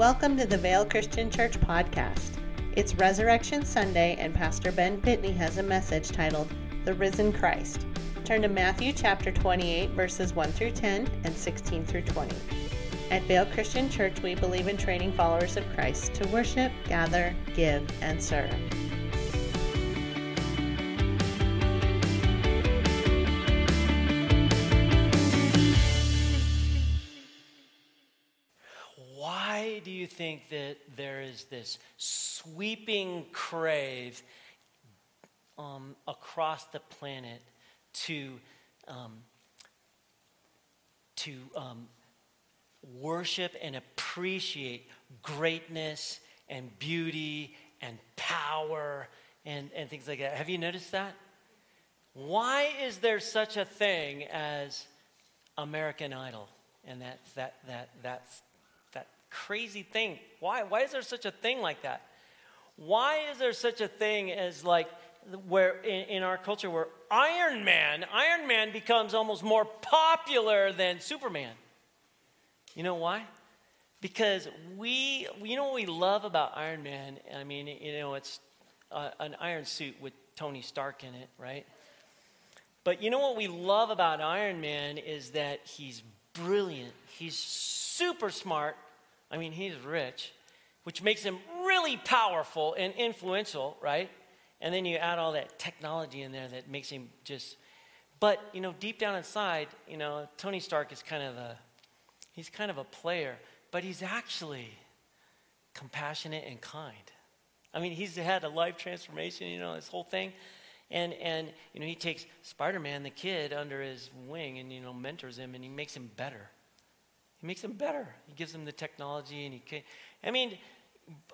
Welcome to the Vale Christian Church podcast. It's Resurrection Sunday, and Pastor Ben Pitney has a message titled The Risen Christ. Turn to Matthew chapter 28, verses 1 through 10 and 16 through 20. At Vale Christian Church, we believe in training followers of Christ to worship, gather, give, and serve. That there is this sweeping crave um, across the planet to, um, to um, worship and appreciate greatness and beauty and power and, and things like that? Have you noticed that? Why is there such a thing as American Idol and that, that, that, that's crazy thing. Why? Why is there such a thing like that? Why is there such a thing as like where in, in, our culture where Iron Man, Iron Man becomes almost more popular than Superman? You know why? Because we, you know what we love about Iron Man? I mean, you know, it's uh, an iron suit with Tony Stark in it, right? But you know what we love about Iron Man is that he's brilliant. He's super smart I mean, he's rich, which makes him really powerful and influential, right? And then you add all that technology in there that makes him just. But, you know, deep down inside, you know, Tony Stark is kind of a. He's kind of a player, but he's actually compassionate and kind. I mean, he's had a life transformation, you know, this whole thing. And, and you know, he takes Spider Man, the kid, under his wing and, you know, mentors him and he makes him better. He makes them better. He gives them the technology, and he. Can, I mean,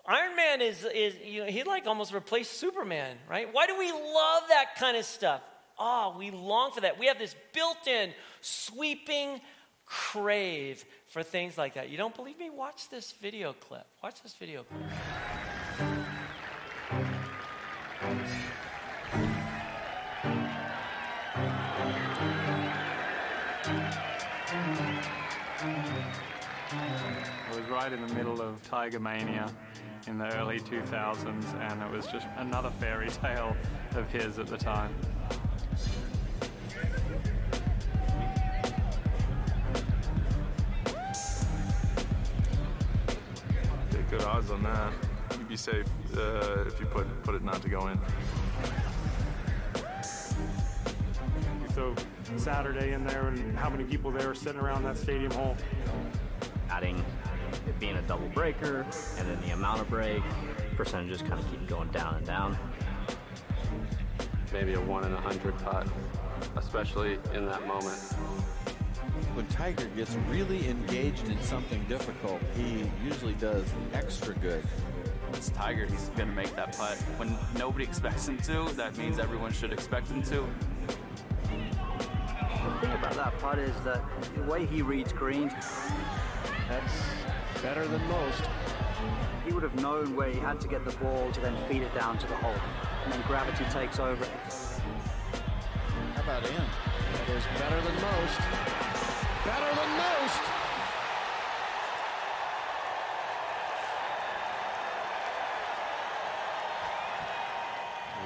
Iron Man is is you know he like almost replaced Superman, right? Why do we love that kind of stuff? Ah, oh, we long for that. We have this built-in sweeping crave for things like that. You don't believe me? Watch this video clip. Watch this video clip. Right in the middle of Tiger Mania in the early 2000s, and it was just another fairy tale of his at the time. Get good odds on that. You'd be safe uh, if you put put it not to go in. So Saturday in there, and how many people there sitting around that stadium hall? Adding it being a double breaker, and then the amount of break, percentages kind of keep going down and down. Maybe a one in a hundred putt, especially in that moment. When Tiger gets really engaged in something difficult, he usually does extra good. It's Tiger. He's going to make that putt. When nobody expects him to, that means everyone should expect him to. The thing about that putt is that the way he reads greens, that's better than most. He would have known where he had to get the ball to then feed it down to the hole. And then gravity takes over. How about him? That is better than most. Better than most!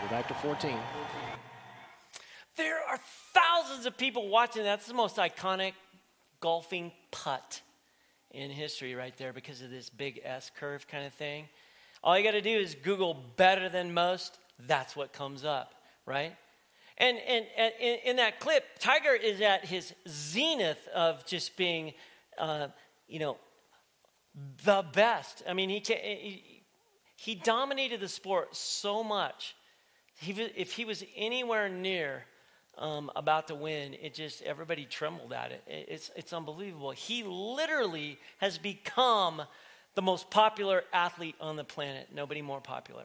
We're back to 14. There are thousands of people watching. That's the most iconic golfing putt in history right there because of this big S curve kind of thing. All you got to do is Google better than most. That's what comes up, right? And, and, and in, that clip, Tiger is at his zenith of just being, uh, you know, the best. I mean, he, he, he dominated the sport so much. He, if he was anywhere near um, about to win, it just, everybody trembled at it. It's, it's unbelievable. He literally has become the most popular athlete on the planet. Nobody more popular.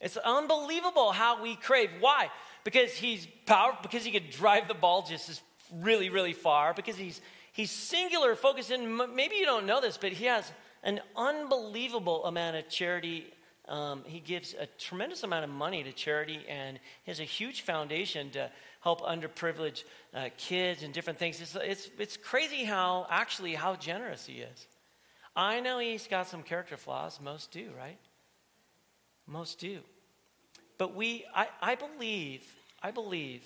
It's unbelievable how we crave. Why? Because he's powerful, because he could drive the ball just as really, really far, because he's, he's singular focused. And maybe you don't know this, but he has an unbelievable amount of charity um, he gives a tremendous amount of money to charity and has a huge foundation to help underprivileged uh, kids and different things. It's, it's, it's crazy how, actually, how generous he is. I know he's got some character flaws. Most do, right? Most do. But we, I, I believe, I believe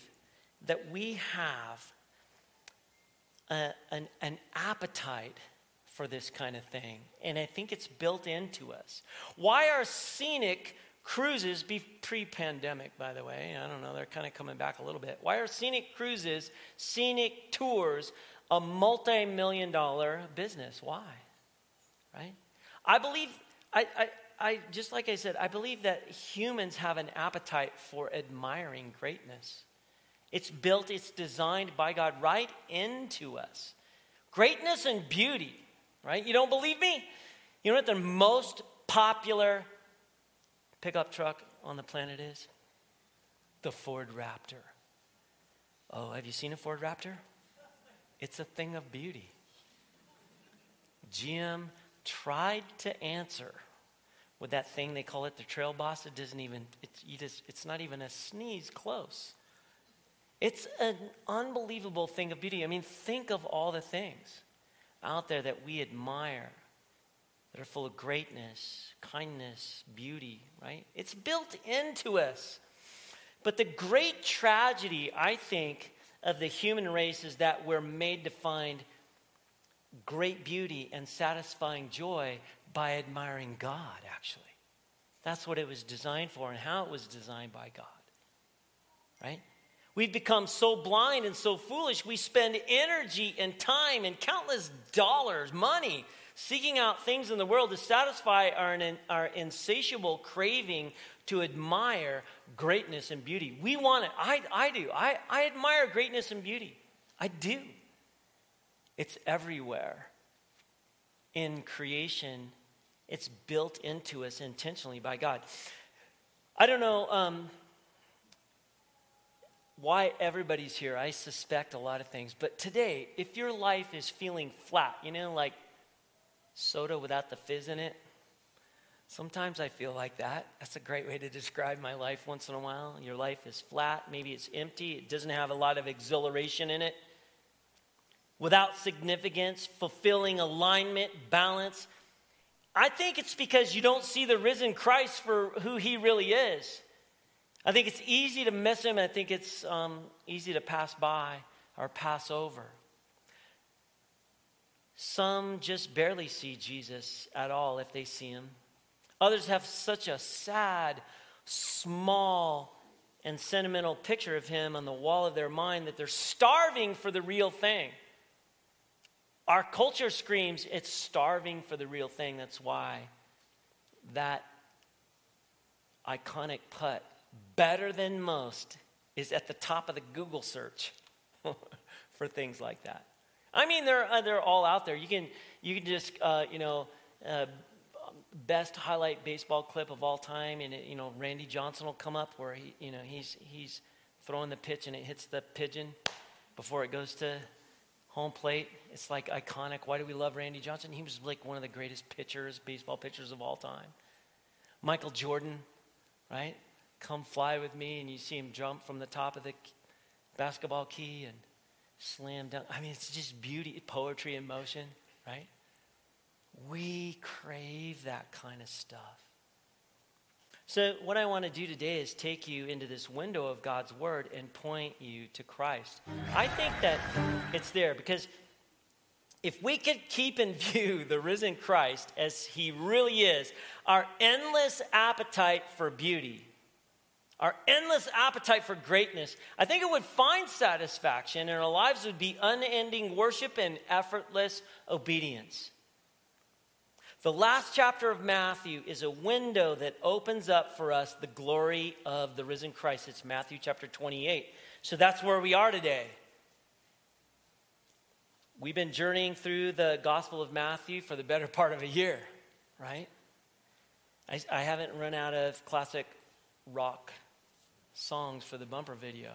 that we have a, an, an appetite for this kind of thing. And I think it's built into us. Why are scenic cruises be pre-pandemic by the way i don't know they're kind of coming back a little bit. Why are scenic cruises scenic tours a multi-million dollar business? Why? Right? I believe I, I, I just like i said i believe that humans have an appetite for admiring greatness. It's built it's designed by god right into us. Greatness and beauty right you don't believe me you know what the most popular pickup truck on the planet is? The Ford Raptor. Oh, have you seen a Ford Raptor? It's a thing of beauty. GM tried to answer with that thing they call it the trail boss. It doesn't even, it's, just, it's not even a sneeze close. It's an unbelievable thing of beauty. I mean, think of all the things out there that we admire that are full of greatness, kindness, beauty, right? It's built into us. But the great tragedy, I think, of the human race is that we're made to find great beauty and satisfying joy by admiring God, actually. That's what it was designed for and how it was designed by God, right? We've become so blind and so foolish, we spend energy and time and countless dollars, money, seeking out things in the world to satisfy our, our insatiable craving to admire greatness and beauty. We want it. I, I do. I, I admire greatness and beauty. I do. It's everywhere. In creation, it's built into us intentionally by God. I don't know um, why everybody's here. I suspect a lot of things. But today, if your life is feeling flat, you know, like soda without the fizz in it. Sometimes I feel like that. That's a great way to describe my life once in a while. Your life is flat, maybe it's empty, it doesn't have a lot of exhilaration in it. Without significance, fulfilling alignment, balance. I think it's because you don't see the risen Christ for who he really is. I think it's easy to miss him. I think it's um, easy to pass by or pass over. Some just barely see Jesus at all if they see him. Others have such a sad, small, and sentimental picture of him on the wall of their mind that they're starving for the real thing. Our culture screams it's starving for the real thing. That's why that iconic putt, better than most, is at the top of the Google search for things like that. I mean, they're, uh, they're all out there. You can, you can just, uh, you know, uh, best highlight baseball clip of all time, and it, you know, Randy Johnson will come up where he, you know, he's, he's throwing the pitch and it hits the pigeon before it goes to home plate. It's like iconic. Why do we love Randy Johnson? He was like one of the greatest pitchers, baseball pitchers of all time. Michael Jordan, right? Come fly with me, and you see him jump from the top of the basketball key and slam dunk. I mean, it's just beauty, poetry in motion, right? We crave that kind of stuff. So, what I want to do today is take you into this window of God's Word and point you to Christ. I think that it's there because if we could keep in view the risen Christ as he really is, our endless appetite for beauty, our endless appetite for greatness, I think it would find satisfaction and our lives would be unending worship and effortless obedience. The last chapter of Matthew is a window that opens up for us the glory of the risen Christ. It's Matthew chapter 28. So that's where we are today. We've been journeying through the Gospel of Matthew for the better part of a year, right? I, I haven't run out of classic rock songs for the bumper video.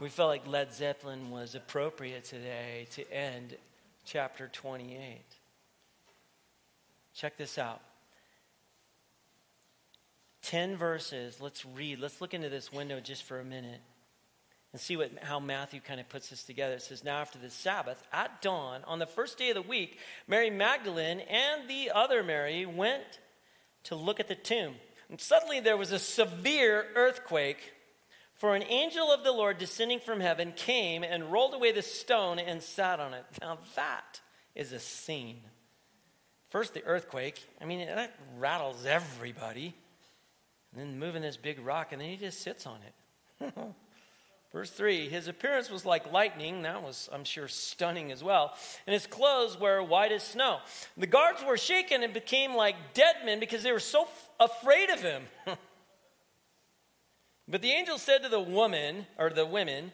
We felt like Led Zeppelin was appropriate today to end chapter 28. Check this out 10 verses. Let's read. Let's look into this window just for a minute. and see what, how Matthew kind of puts this together. It says, Now after the Sabbath, at dawn, on the first day of the week, Mary Magdalene and the other Mary went to look at the tomb. And suddenly there was a severe earthquake, for an angel of the Lord descending from heaven came and rolled away the stone and sat on it. Now that is a scene. First, the earthquake. I mean, that rattles everybody. And then moving this big rock, and then he just sits on it. Verse 3 His appearance was like lightning. That was, I'm sure, stunning as well. And his clothes were white as snow. The guards were shaken and became like dead men because they were so f- afraid of him. but the angel said to the woman, or the women,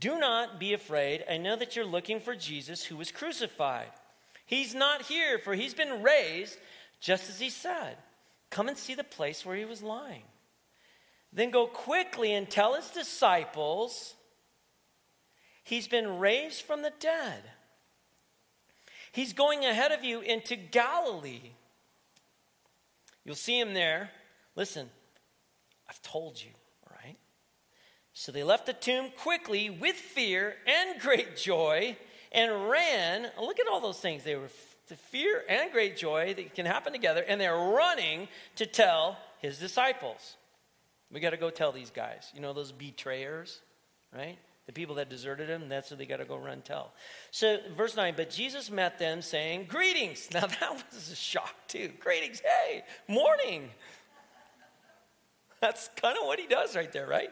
Do not be afraid. I know that you're looking for Jesus who was crucified. He's not here, for he's been raised, just as he said. Come and see the place where he was lying. Then go quickly and tell his disciples he's been raised from the dead. He's going ahead of you into Galilee. You'll see him there. Listen, I've told you, right? So they left the tomb quickly with fear and great joy and ran. Look at all those things. They were the fear and great joy that can happen together, and they're running to tell his disciples. We got to go tell these guys. You know, those betrayers, right? The people that deserted him, that's what they got to go run tell. So, verse 9, but Jesus met them saying, Greetings. Now, that was a shock, too. Greetings. Hey, morning. That's kind of what he does right there, right?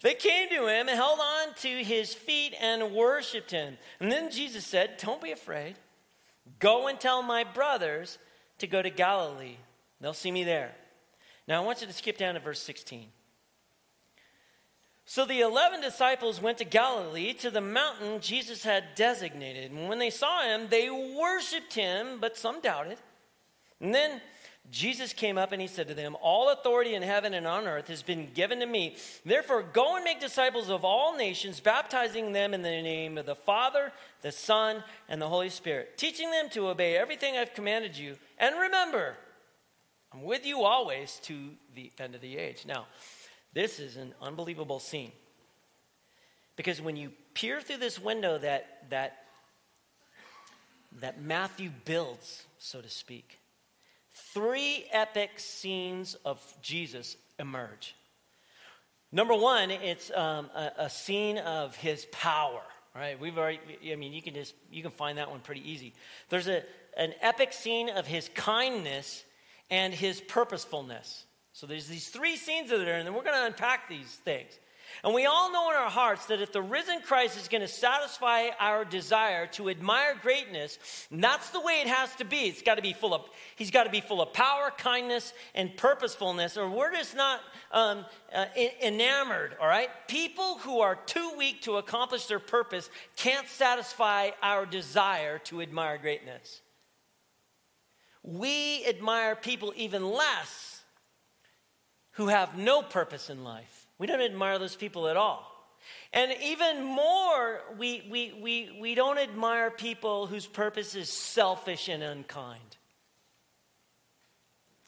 They came to him and held on to his feet and worshiped him. And then Jesus said, Don't be afraid. Go and tell my brothers to go to Galilee. They'll see me there. Now, I want you to skip down to verse 16. So the 11 disciples went to Galilee to the mountain Jesus had designated. And when they saw him, they worshiped him, but some doubted. And then Jesus came up and he said to them, All authority in heaven and on earth has been given to me. Therefore, go and make disciples of all nations, baptizing them in the name of the Father, the Son, and the Holy Spirit, teaching them to obey everything I've commanded you. And remember, I'm with you always to the end of the age. Now, this is an unbelievable scene. Because when you peer through this window that, that, that Matthew builds, so to speak, three epic scenes of Jesus emerge. Number one, it's um, a, a, scene of his power. Right? We've already. I mean, you can just you can find that one pretty easy. There's a an epic scene of his kindness and his purposefulness. So there's these three scenes that are and then we're going to unpack these things. And we all know in our hearts that if the risen Christ is going to satisfy our desire to admire greatness, that's the way it has to be. It's got to be full of, he's got to be full of power, kindness, and purposefulness, or we're just not um, uh, enamored, all right? People who are too weak to accomplish their purpose can't satisfy our desire to admire greatness. We admire people even less who have no purpose in life. We don't admire those people at all. And even more, we, we, we, we don't admire people whose purpose is selfish and unkind.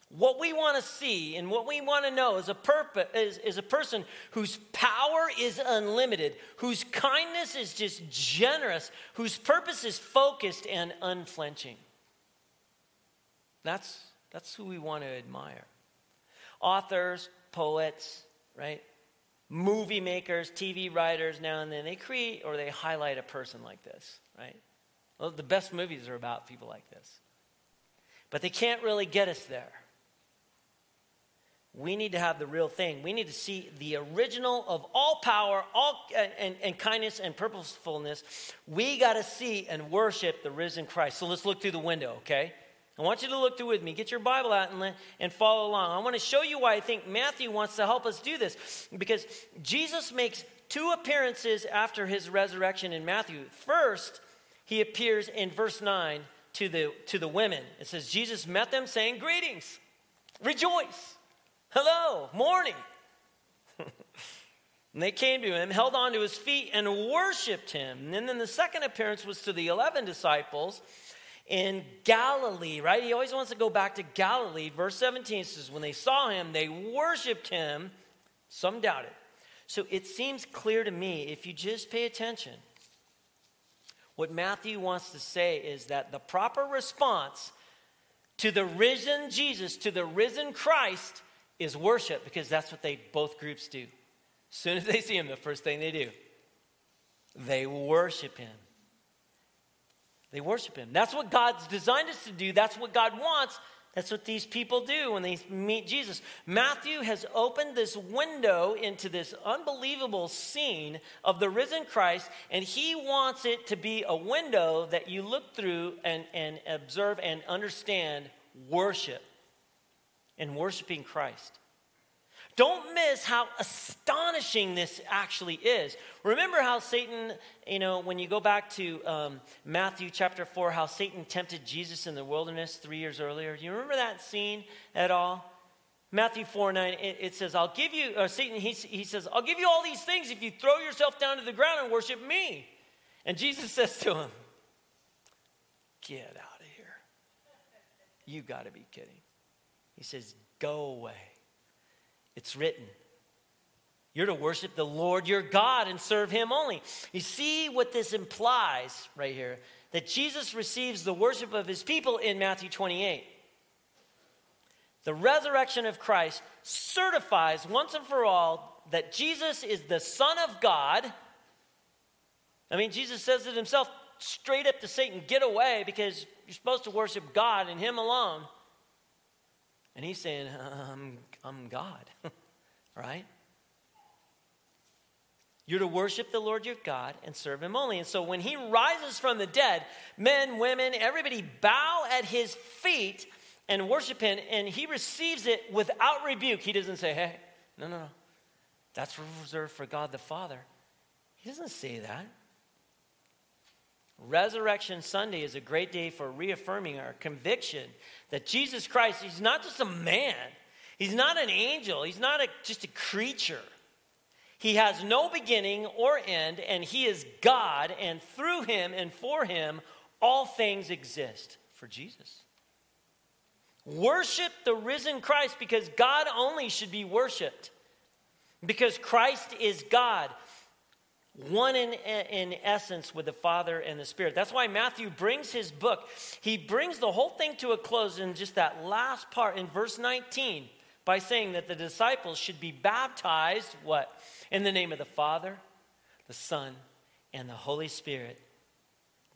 What we want to see and what we want to know is a, purpose, is, is a person whose power is unlimited, whose kindness is just generous, whose purpose is focused and unflinching. That's, that's who we want to admire. Authors, poets, right? movie makers, TV writers now and then, they create or they highlight a person like this, right? Well, the best movies are about people like this. But they can't really get us there. We need to have the real thing. We need to see the original of all power, all and, and, kindness and purposefulness. We got to see and worship the risen Christ. So let's look through the window, okay? I want you to look through with me. Get your Bible out and, and follow along. I want to show you why I think Matthew wants to help us do this. Because Jesus makes two appearances after his resurrection in Matthew. First, he appears in verse 9 to the, to the women. It says, Jesus met them saying, Greetings, rejoice, hello, morning. and they came to him, held on to his feet, and worshiped him. And then the second appearance was to the 11 disciples in Galilee, right? He always wants to go back to Galilee. Verse 17 says, When they saw him, they worshiped him. Some doubted. So it seems clear to me, if you just pay attention, what Matthew wants to say is that the proper response to the risen Jesus, to the risen Christ, is worship because that's what they both groups do. As soon as they see him, the first thing they do, they worship him. They worship him. That's what God's designed us to do. That's what God wants. That's what these people do when they meet Jesus. Matthew has opened this window into this unbelievable scene of the risen Christ, and he wants it to be a window that you look through and, and observe and understand worship and worshiping Christ. Don't miss how astonishing this actually is. Remember how Satan, you know, when you go back to um, Matthew chapter 4, how Satan tempted Jesus in the wilderness three years earlier? Do you remember that scene at all? Matthew 4 9, it, it says, I'll give you, or Satan, he, he says, I'll give you all these things if you throw yourself down to the ground and worship me. And Jesus says to him, Get out of here. You got to be kidding. He says, Go away. It's written. You're to worship the Lord your God and serve him only. You see what this implies right here that Jesus receives the worship of his people in Matthew 28. The resurrection of Christ certifies once and for all that Jesus is the Son of God. I mean, Jesus says it himself straight up to Satan get away because you're supposed to worship God and him alone. And he's saying, uh, I'm, I'm God, right? You're to worship the Lord your God and serve him only. And so when he rises from the dead, men, women, everybody bow at his feet and worship him, and he receives it without rebuke. He doesn't say, hey, no, no, no. That's reserved for God the Father. He doesn't say that. Resurrection Sunday is a great day for reaffirming our conviction that Jesus Christ, He's not just a man, He's not an angel, He's not a, just a creature. He has no beginning or end, and He is God, and through Him and for Him, all things exist for Jesus. Worship the risen Christ because God only should be worshiped. Because Christ is God one in, in essence with the Father and the Spirit. That's why Matthew brings his book. He brings the whole thing to a close in just that last part in verse 19 by saying that the disciples should be baptized, what? In the name of the Father, the Son, and the Holy Spirit.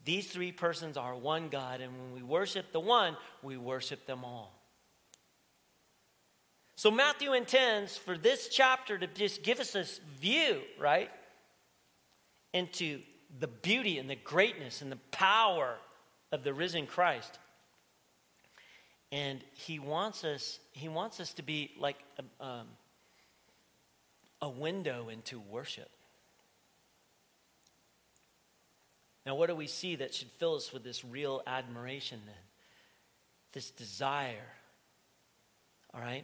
These three persons are one God, and when we worship the one, we worship them all. So Matthew intends for this chapter to just give us this view, right? into the beauty and the greatness and the power of the risen Christ. And he wants us, he wants us to be like a, um, a window into worship. Now, what do we see that should fill us with this real admiration then? This desire. All right?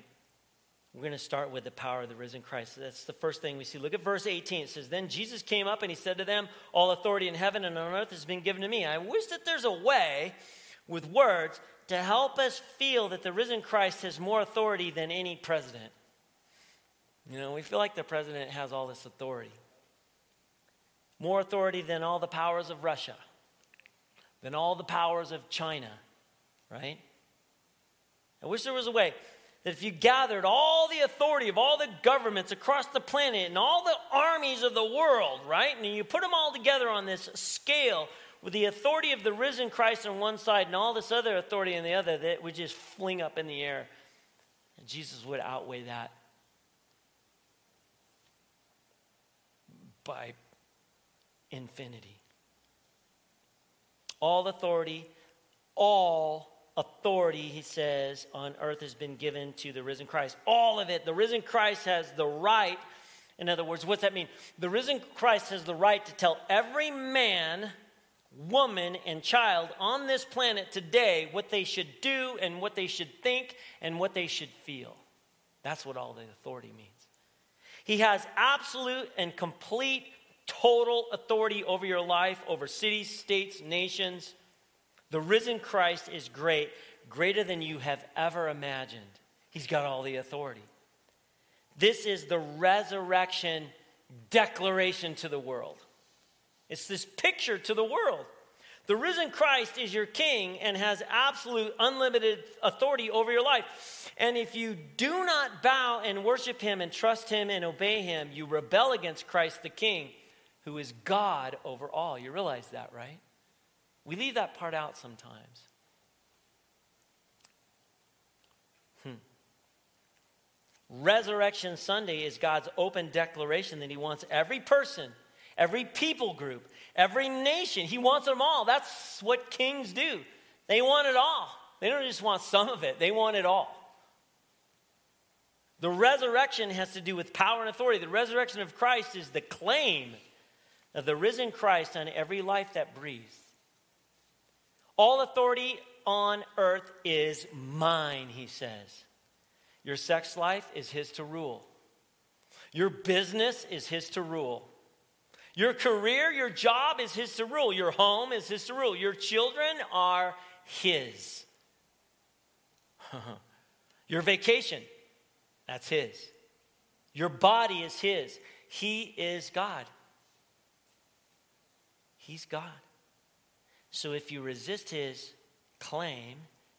We're going to start with the power of the risen Christ. That's the first thing we see. Look at verse 18. It says, Then Jesus came up and he said to them, All authority in heaven and on earth has been given to me. I wish that there's a way with words to help us feel that the risen Christ has more authority than any president. You know, we feel like the president has all this authority. More authority than all the powers of Russia, than all the powers of China, right? I wish there was a way that if you gathered all the authority of all the governments across the planet and all the armies of the world, right, and you put them all together on this scale with the authority of the risen Christ on one side and all this other authority on the other, that would just fling up in the air. And Jesus would outweigh that by infinity. All authority, all authority, he says, on earth has been given to the risen Christ. All of it. The risen Christ has the right. In other words, what's that mean? The risen Christ has the right to tell every man, woman, and child on this planet today what they should do and what they should think and what they should feel. That's what all the authority means. He has absolute and complete, total authority over your life, over cities, states, nations the risen Christ is great, greater than you have ever imagined. He's got all the authority. This is the resurrection declaration to the world. It's this picture to the world. The risen Christ is your king and has absolute unlimited authority over your life. And if you do not bow and worship him and trust him and obey him, you rebel against Christ the king, who is God over all. You realize that, right? We leave that part out sometimes. Hmm. Resurrection Sunday is God's open declaration that he wants every person every people group, every nation. He wants them all. That's what kings do. They want it all. They don't just want some of it, they want it all. The resurrection has to do with power and authority. The resurrection of Christ is the claim of the risen Christ on every life that breathes. All authority on earth is mine, he says. Your sex life is his to rule. Your business is his to rule. Your career, your job is His to rule. Your home is His to rule. Your children are His. your vacation, that's His. Your body is His. He is God. He's God. So if you resist His claim,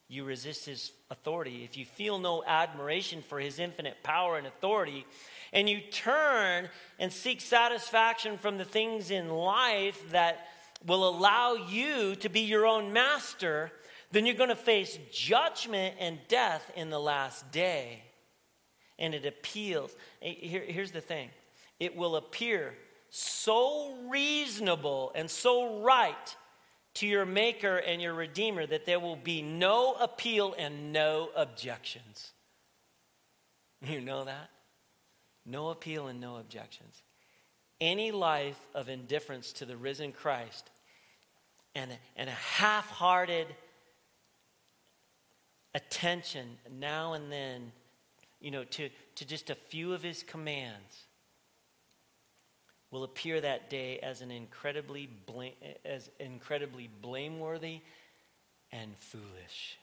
you resist His authority. If you feel no admiration for His infinite power and authority, and you turn and seek satisfaction from the things in life that will allow you to be your own master, then you're going to face judgment and death in the last day. And it appeals. Eh, here, here's the thing it will appear so reasonable and so right to your Maker and your Redeemer that there will be no appeal and no objections. You know that? No appeal and no objections. Any life of indifference to the risen Christ and, and a half hearted attention now and then, you know, to, to just a few of his commands will appear that day as an incredibly as incredibly blameworthy and foolish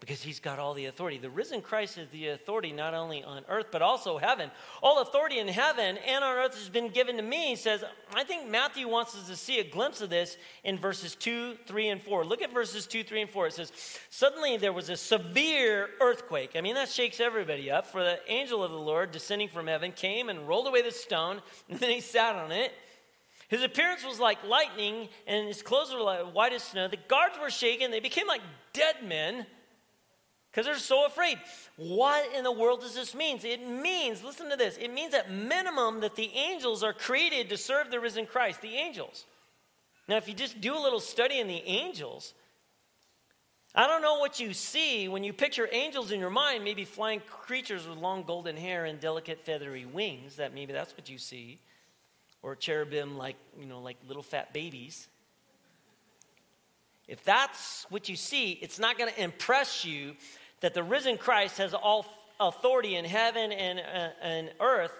because he's got all the authority. The risen Christ is the authority not only on earth, but also heaven. All authority in heaven and on earth has been given to me, says. I think Matthew wants us to see a glimpse of this in verses 2, 3, and 4. Look at verses 2, 3, and 4. It says, Suddenly there was a severe earthquake. I mean, that shakes everybody up. For the angel of the Lord, descending from heaven, came and rolled away the stone, and then he sat on it. His appearance was like lightning, and his clothes were like white as snow. The guards were shaken, they became like dead men because they're so afraid. What in the world does this mean? It means, listen to this, it means at minimum that the angels are created to serve the risen Christ, the angels. Now, if you just do a little study in the angels, I don't know what you see when you picture angels in your mind, maybe flying creatures with long golden hair and delicate feathery wings, that maybe that's what you see. Or cherubim like, you know, like little fat babies. If that's what you see, it's not going to impress you that the risen Christ has all authority in heaven and, uh, and earth,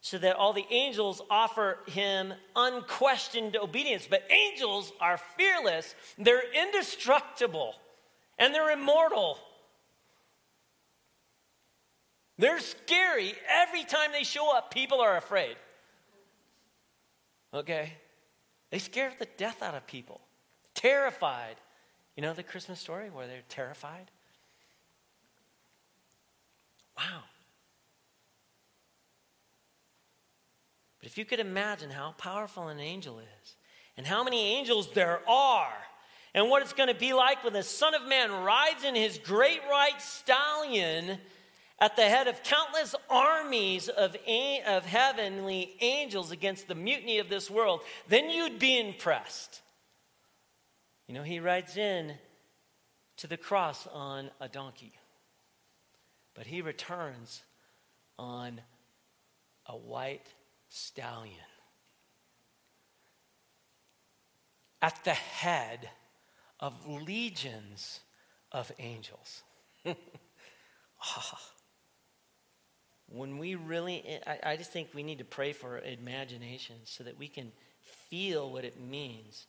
so that all the angels offer him unquestioned obedience. But angels are fearless, they're indestructible, and they're immortal. They're scary. Every time they show up, people are afraid. Okay? They scare the death out of people. Terrified. You know the Christmas story where they're terrified? Wow. But if you could imagine how powerful an angel is and how many angels there are, and what it's going to be like when the Son of Man rides in his great white stallion at the head of countless armies of, of heavenly angels against the mutiny of this world, then you'd be impressed. You know, he rides in to the cross on a donkey. But he returns on a white stallion. At the head of legions of angels. oh. When we really, I, I just think we need to pray for imagination so that we can feel what it means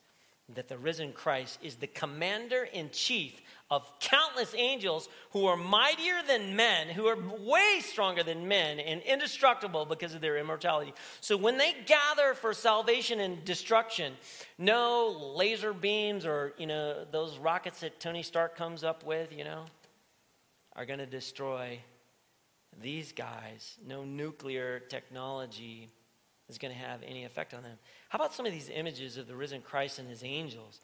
that the risen Christ is the commander in chief of countless angels who are mightier than men, who are way stronger than men and indestructible because of their immortality. So when they gather for salvation and destruction, no laser beams or, you know, those rockets that Tony Stark comes up with, you know, are going to destroy these guys. No nuclear technology is going to have any effect on them. How about some of these images of the risen Christ and his angels?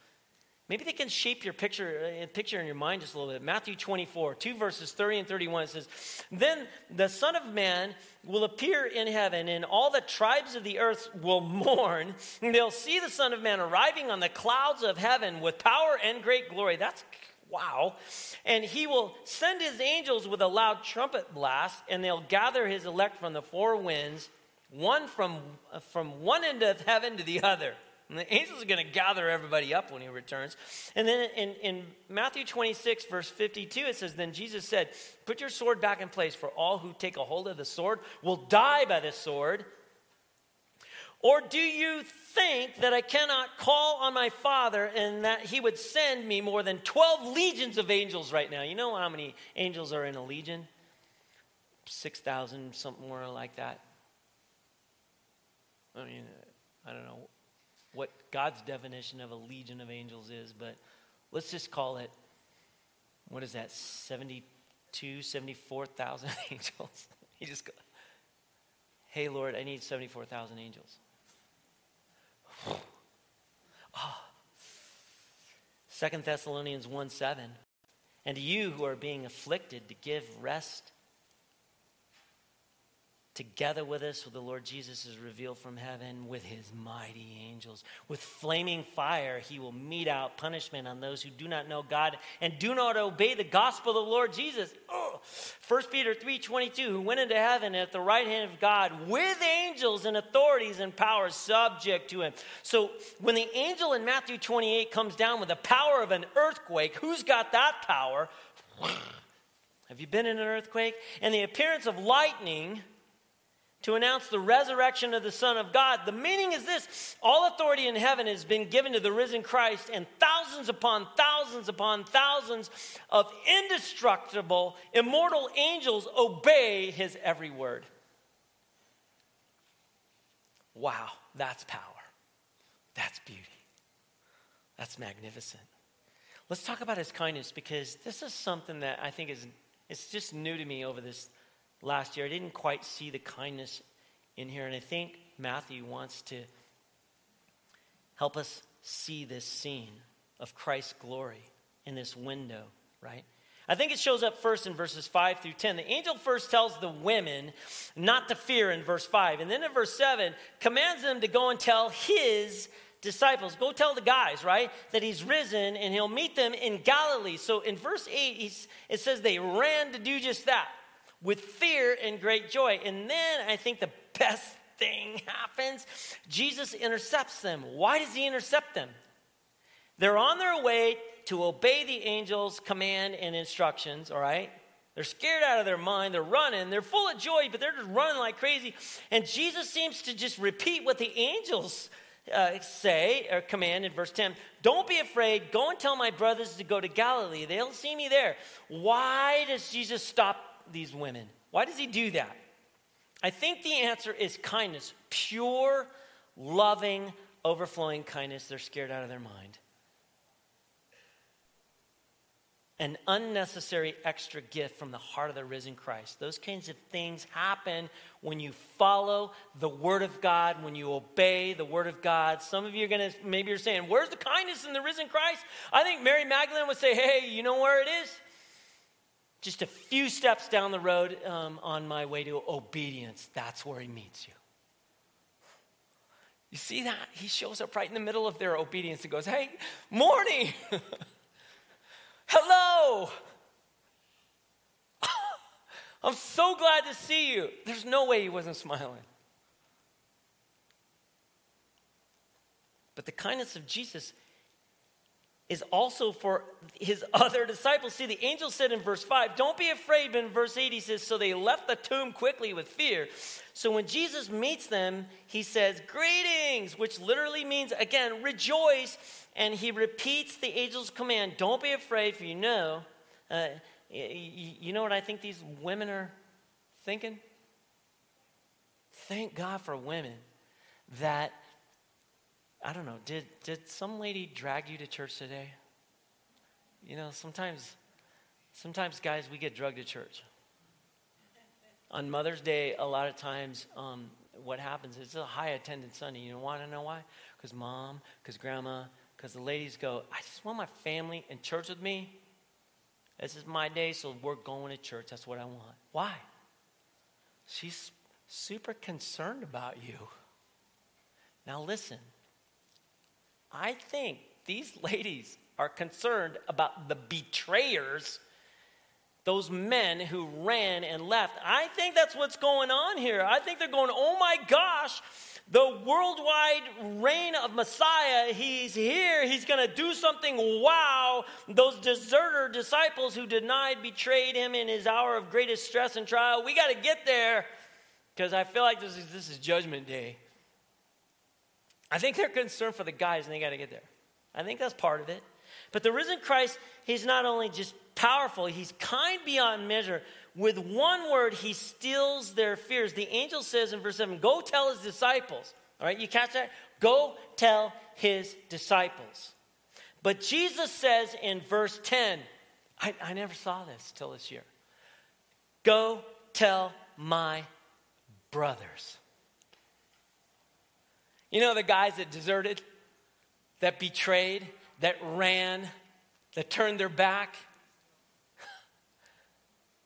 Maybe they can shape your picture, uh, picture in your mind just a little bit. Matthew 24, two verses 30 and 31 it says, Then the Son of Man will appear in heaven, and all the tribes of the earth will mourn. They'll see the Son of Man arriving on the clouds of heaven with power and great glory. That's wow. And he will send his angels with a loud trumpet blast, and they'll gather his elect from the four winds, one from, uh, from one end of heaven to the other. And the angels are going to gather everybody up when he returns. And then in, in Matthew 26, verse 52, it says, Then Jesus said, Put your sword back in place, for all who take a hold of the sword will die by the sword. Or do you think that I cannot call on my Father and that he would send me more than 12 legions of angels right now? You know how many angels are in a legion? 6,000, something more like that. I mean, I don't know what God's definition of a legion of angels is, but let's just call it, what is that, 72, 74,000 angels? he just go, hey, Lord, I need 74,000 angels. Ah. oh. 2 Thessalonians 1 7. And to you who are being afflicted, to give rest together with us, the Lord Jesus is revealed from heaven with his mighty angels. With flaming fire, he will mete out punishment on those who do not know God and do not obey the gospel of the Lord Jesus. Oh. 1 Peter 3.22, who went into heaven at the right hand of God with angels and authorities and powers subject to him. So when the angel in Matthew 28 comes down with the power of an earthquake, who's got that power? Have you been in an earthquake? And the appearance of lightning to announce the resurrection of the Son of God. The meaning is this all authority in heaven has been given to the risen Christ, and thousands upon thousands upon thousands of indestructible, immortal angels obey his every word. Wow, that's power. That's beauty. That's magnificent. Let's talk about his kindness because this is something that I think is it's just new to me over this last year. I didn't quite see the kindness in here, and I think Matthew wants to help us see this scene of Christ's glory in this window, right? I think it shows up first in verses 5 through 10. The angel first tells the women not to fear in verse 5. And then in verse 7, commands them to go and tell his disciples, go tell the guys, right, that he's risen and he'll meet them in Galilee. So in verse 8, it says they ran to do just that with fear and great joy. And then I think the best thing happens Jesus intercepts them. Why does he intercept them? They're on their way to obey the angel's command and instructions, all right? They're scared out of their mind. They're running. They're full of joy, but they're just running like crazy. And Jesus seems to just repeat what the angels uh, say or command in verse 10 Don't be afraid. Go and tell my brothers to go to Galilee. They'll see me there. Why does Jesus stop these women? Why does he do that? I think the answer is kindness, pure, loving, overflowing kindness. They're scared out of their mind. An unnecessary extra gift from the heart of the risen Christ. Those kinds of things happen when you follow the Word of God, when you obey the Word of God. Some of you are going to, maybe you're saying, Where's the kindness in the risen Christ? I think Mary Magdalene would say, Hey, you know where it is? Just a few steps down the road um, on my way to obedience, that's where he meets you. You see that? He shows up right in the middle of their obedience and goes, Hey, morning! Hello! I'm so glad to see you. There's no way he wasn't smiling. But the kindness of Jesus is also for his other disciples. See, the angel said in verse 5, Don't be afraid. But in verse 8, he says, So they left the tomb quickly with fear. So when Jesus meets them, he says, Greetings, which literally means, again, rejoice. And he repeats the angel's command, Don't be afraid, for you know. Uh, you know what I think these women are thinking? Thank God for women that I don't know, did, did some lady drag you to church today? You know, sometimes, sometimes guys, we get drugged to church. On Mother's Day, a lot of times, um, what happens is a high attendance Sunday. You want to know why? Because mom, because grandma, because the ladies go, I just want my family in church with me. This is my day, so we're going to church. That's what I want. Why? She's super concerned about you. Now, listen. I think these ladies are concerned about the betrayers, those men who ran and left. I think that's what's going on here. I think they're going, oh my gosh, the worldwide reign of Messiah, he's here. He's going to do something wow. Those deserter disciples who denied, betrayed him in his hour of greatest stress and trial, we got to get there because I feel like this is, this is judgment day. I think they're concerned for the guys and they got to get there. I think that's part of it. But the risen Christ, he's not only just powerful, he's kind beyond measure. With one word, he stills their fears. The angel says in verse 7 Go tell his disciples. All right, you catch that? Go tell his disciples. But Jesus says in verse 10, I, I never saw this till this year. Go tell my brothers. You know the guys that deserted, that betrayed, that ran, that turned their back?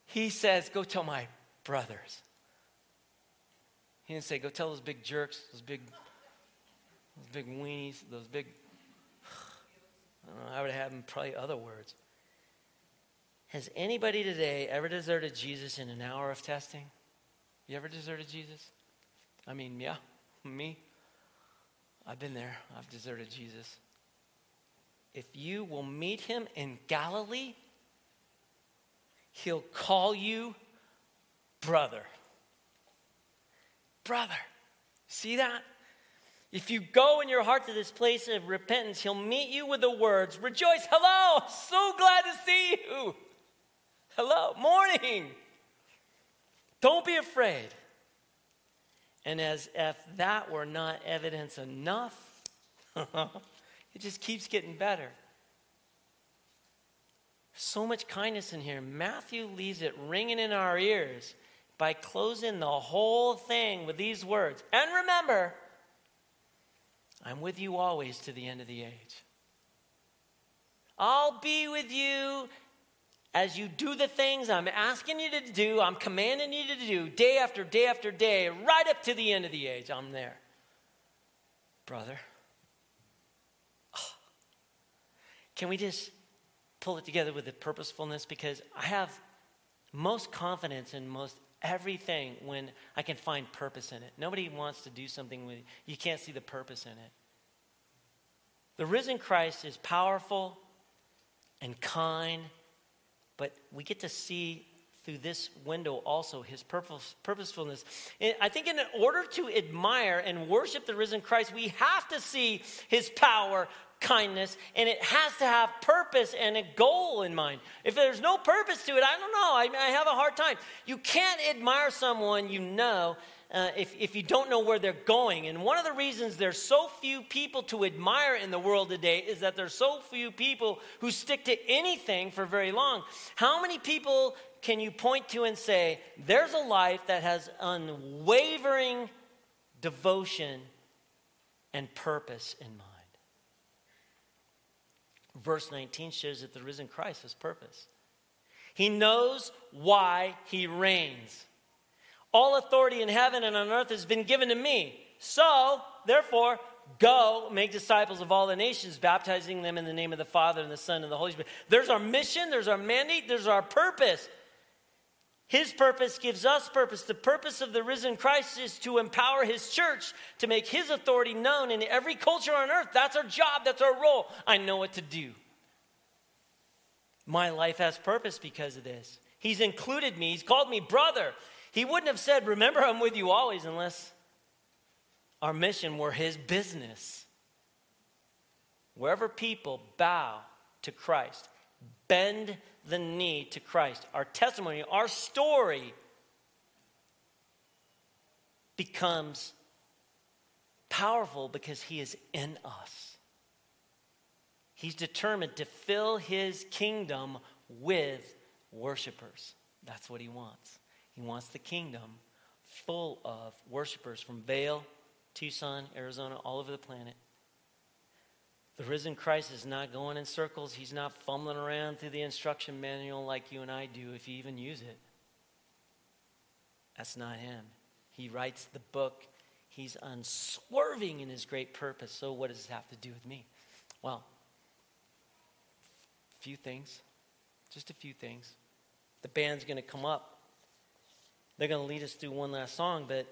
He says, Go tell my brothers. He didn't say, Go tell those big jerks, those big, those big weenies, those big. I, know, I would have them probably other words. Has anybody today ever deserted Jesus in an hour of testing? You ever deserted Jesus? I mean, yeah, me. I've been there. I've deserted Jesus. If you will meet him in Galilee, he'll call you brother. Brother. See that? If you go in your heart to this place of repentance, he'll meet you with the words, Rejoice, hello, so glad to see you. Hello, morning. Don't be afraid. And as if that were not evidence enough, it just keeps getting better. So much kindness in here. Matthew leaves it ringing in our ears by closing the whole thing with these words. And remember, I'm with you always to the end of the age. I'll be with you as you do the things I'm asking you to do, I'm commanding you to do day after day after day, right up to the end of the age, I'm there. Brother. Oh. Can we just pull it together with the purposefulness? Because I have most confidence in most everything when I can find purpose in it. Nobody wants to do something with you can't see the purpose in it. The risen Christ is powerful and kind but we get to see through this window also his purpose, purposefulness. And I think in order to admire and worship the risen Christ, we have to see his power, kindness, and it has to have purpose and a goal in mind. If there's no purpose to it, I don't know. I, I have a hard time. You can't admire someone you know uh, if, if you don't know where they're going. And one of the reasons there's so few people to admire in the world today is that there's so few people who stick to anything for very long. How many people can you point to and say, there's a life that has unwavering devotion and purpose in mind? Verse 19 shows that the risen Christ has purpose. He knows why he reigns. All authority in heaven and on earth has been given to me. So, therefore, go make disciples of all the nations, baptizing them in the name of the Father and the Son and the Holy Spirit. There's our mission, there's our mandate, there's our purpose. His purpose gives us purpose. The purpose of the risen Christ is to empower his church to make his authority known in every culture on earth. That's our job, that's our role. I know what to do. My life has purpose because of this. He's included me, He's called me brother. He wouldn't have said, Remember, I'm with you always, unless our mission were His business. Wherever people bow to Christ, bend the knee to Christ, our testimony, our story becomes powerful because He is in us. He's determined to fill His kingdom with worshipers. That's what He wants. He wants the kingdom full of worshipers from Vail, Tucson, Arizona, all over the planet. The risen Christ is not going in circles. He's not fumbling around through the instruction manual like you and I do, if you even use it. That's not him. He writes the book. He's unswerving in his great purpose. So, what does this have to do with me? Well, a few things. Just a few things. The band's going to come up. They're going to lead us through one last song, but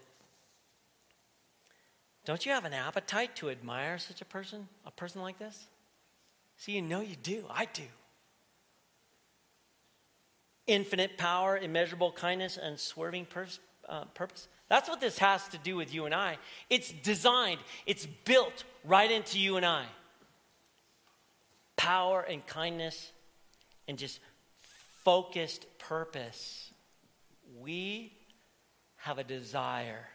don't you have an appetite to admire such a person, a person like this? See, you know you do. I do. Infinite power, immeasurable kindness, and swerving uh, purpose. That's what this has to do with you and I. It's designed, it's built right into you and I. Power and kindness and just focused purpose. We have a desire.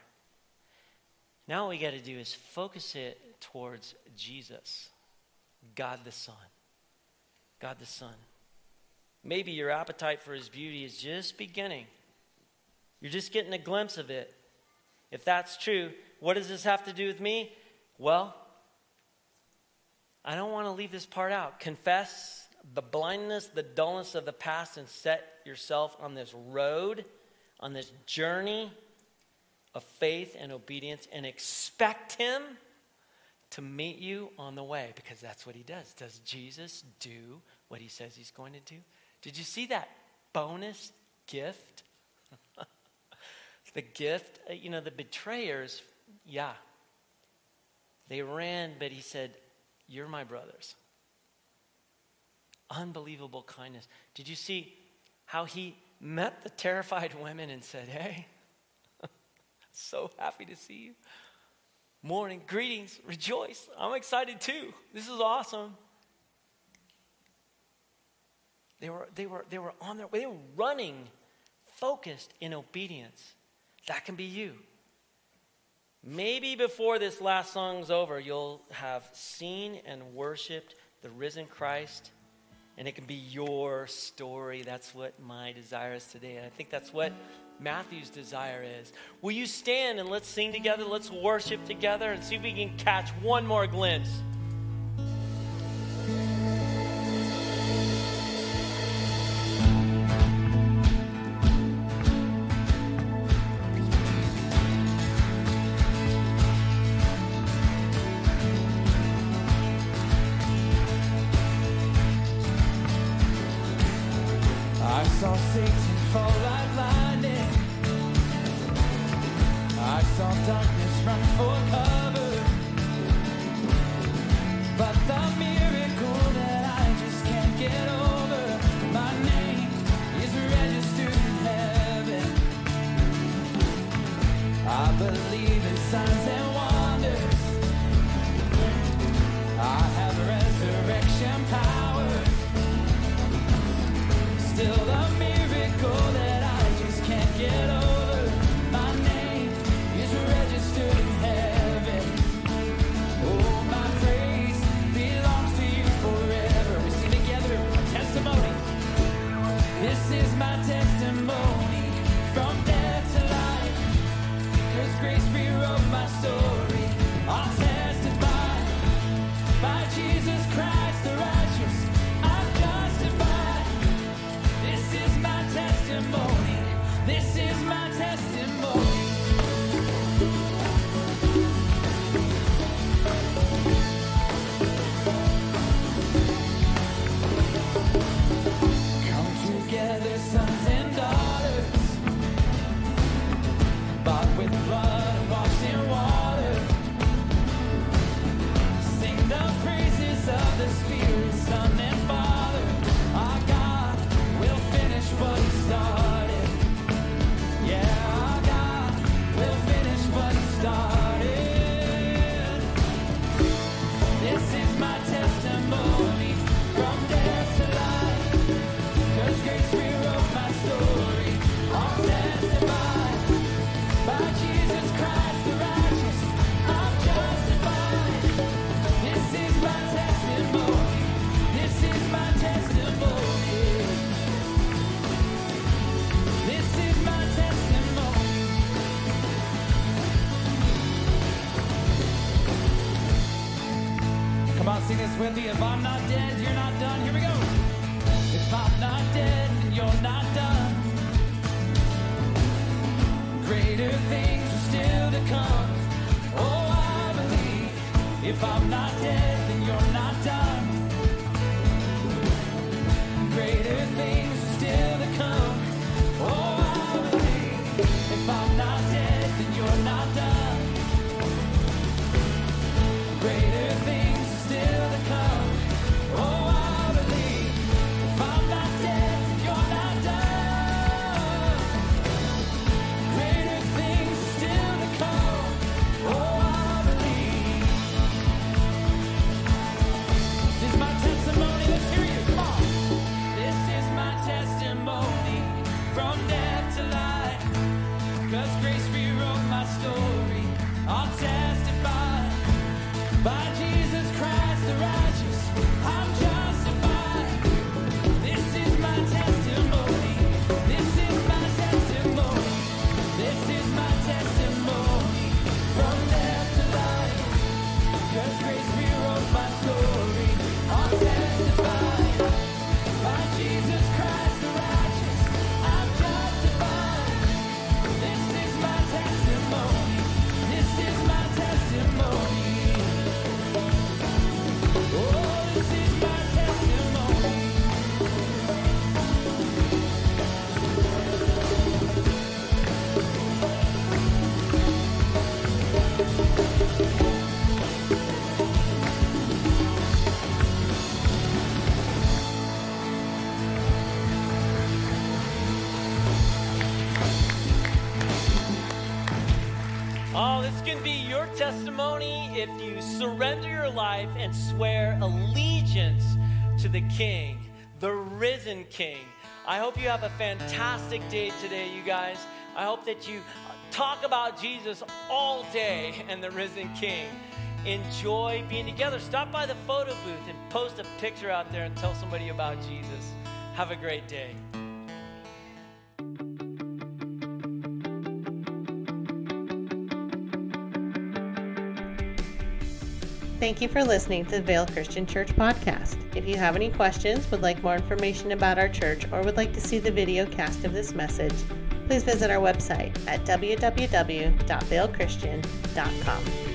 Now, what we got to do is focus it towards Jesus, God the Son. God the Son. Maybe your appetite for his beauty is just beginning. You're just getting a glimpse of it. If that's true, what does this have to do with me? Well, I don't want to leave this part out. Confess the blindness, the dullness of the past, and set yourself on this road, on this journey of faith and obedience, and expect Him to meet you on the way because that's what He does. Does Jesus do what He says He's going to do? Did you see that bonus gift? the gift, uh, you know, the betrayers, yeah, they ran, but he said, You're my brothers. Unbelievable kindness. Did you see how he met the terrified women and said, Hey, so happy to see you. Morning, greetings, rejoice. I'm excited too. This is awesome. They were, they were, they were on their way, they were running, focused in obedience. That can be you. Maybe before this last song's over, you'll have seen and worshiped the risen Christ, and it can be your story. That's what my desire is today. And I think that's what Matthew's desire is. Will you stand and let's sing together? Let's worship together and see if we can catch one more glimpse. Can be your testimony if you surrender your life and swear allegiance to the King, the risen King. I hope you have a fantastic day today, you guys. I hope that you talk about Jesus all day and the risen King. Enjoy being together. Stop by the photo booth and post a picture out there and tell somebody about Jesus. Have a great day. Thank you for listening to the Vail Christian Church podcast. If you have any questions, would like more information about our church, or would like to see the video cast of this message, please visit our website at www.vailchristian.com.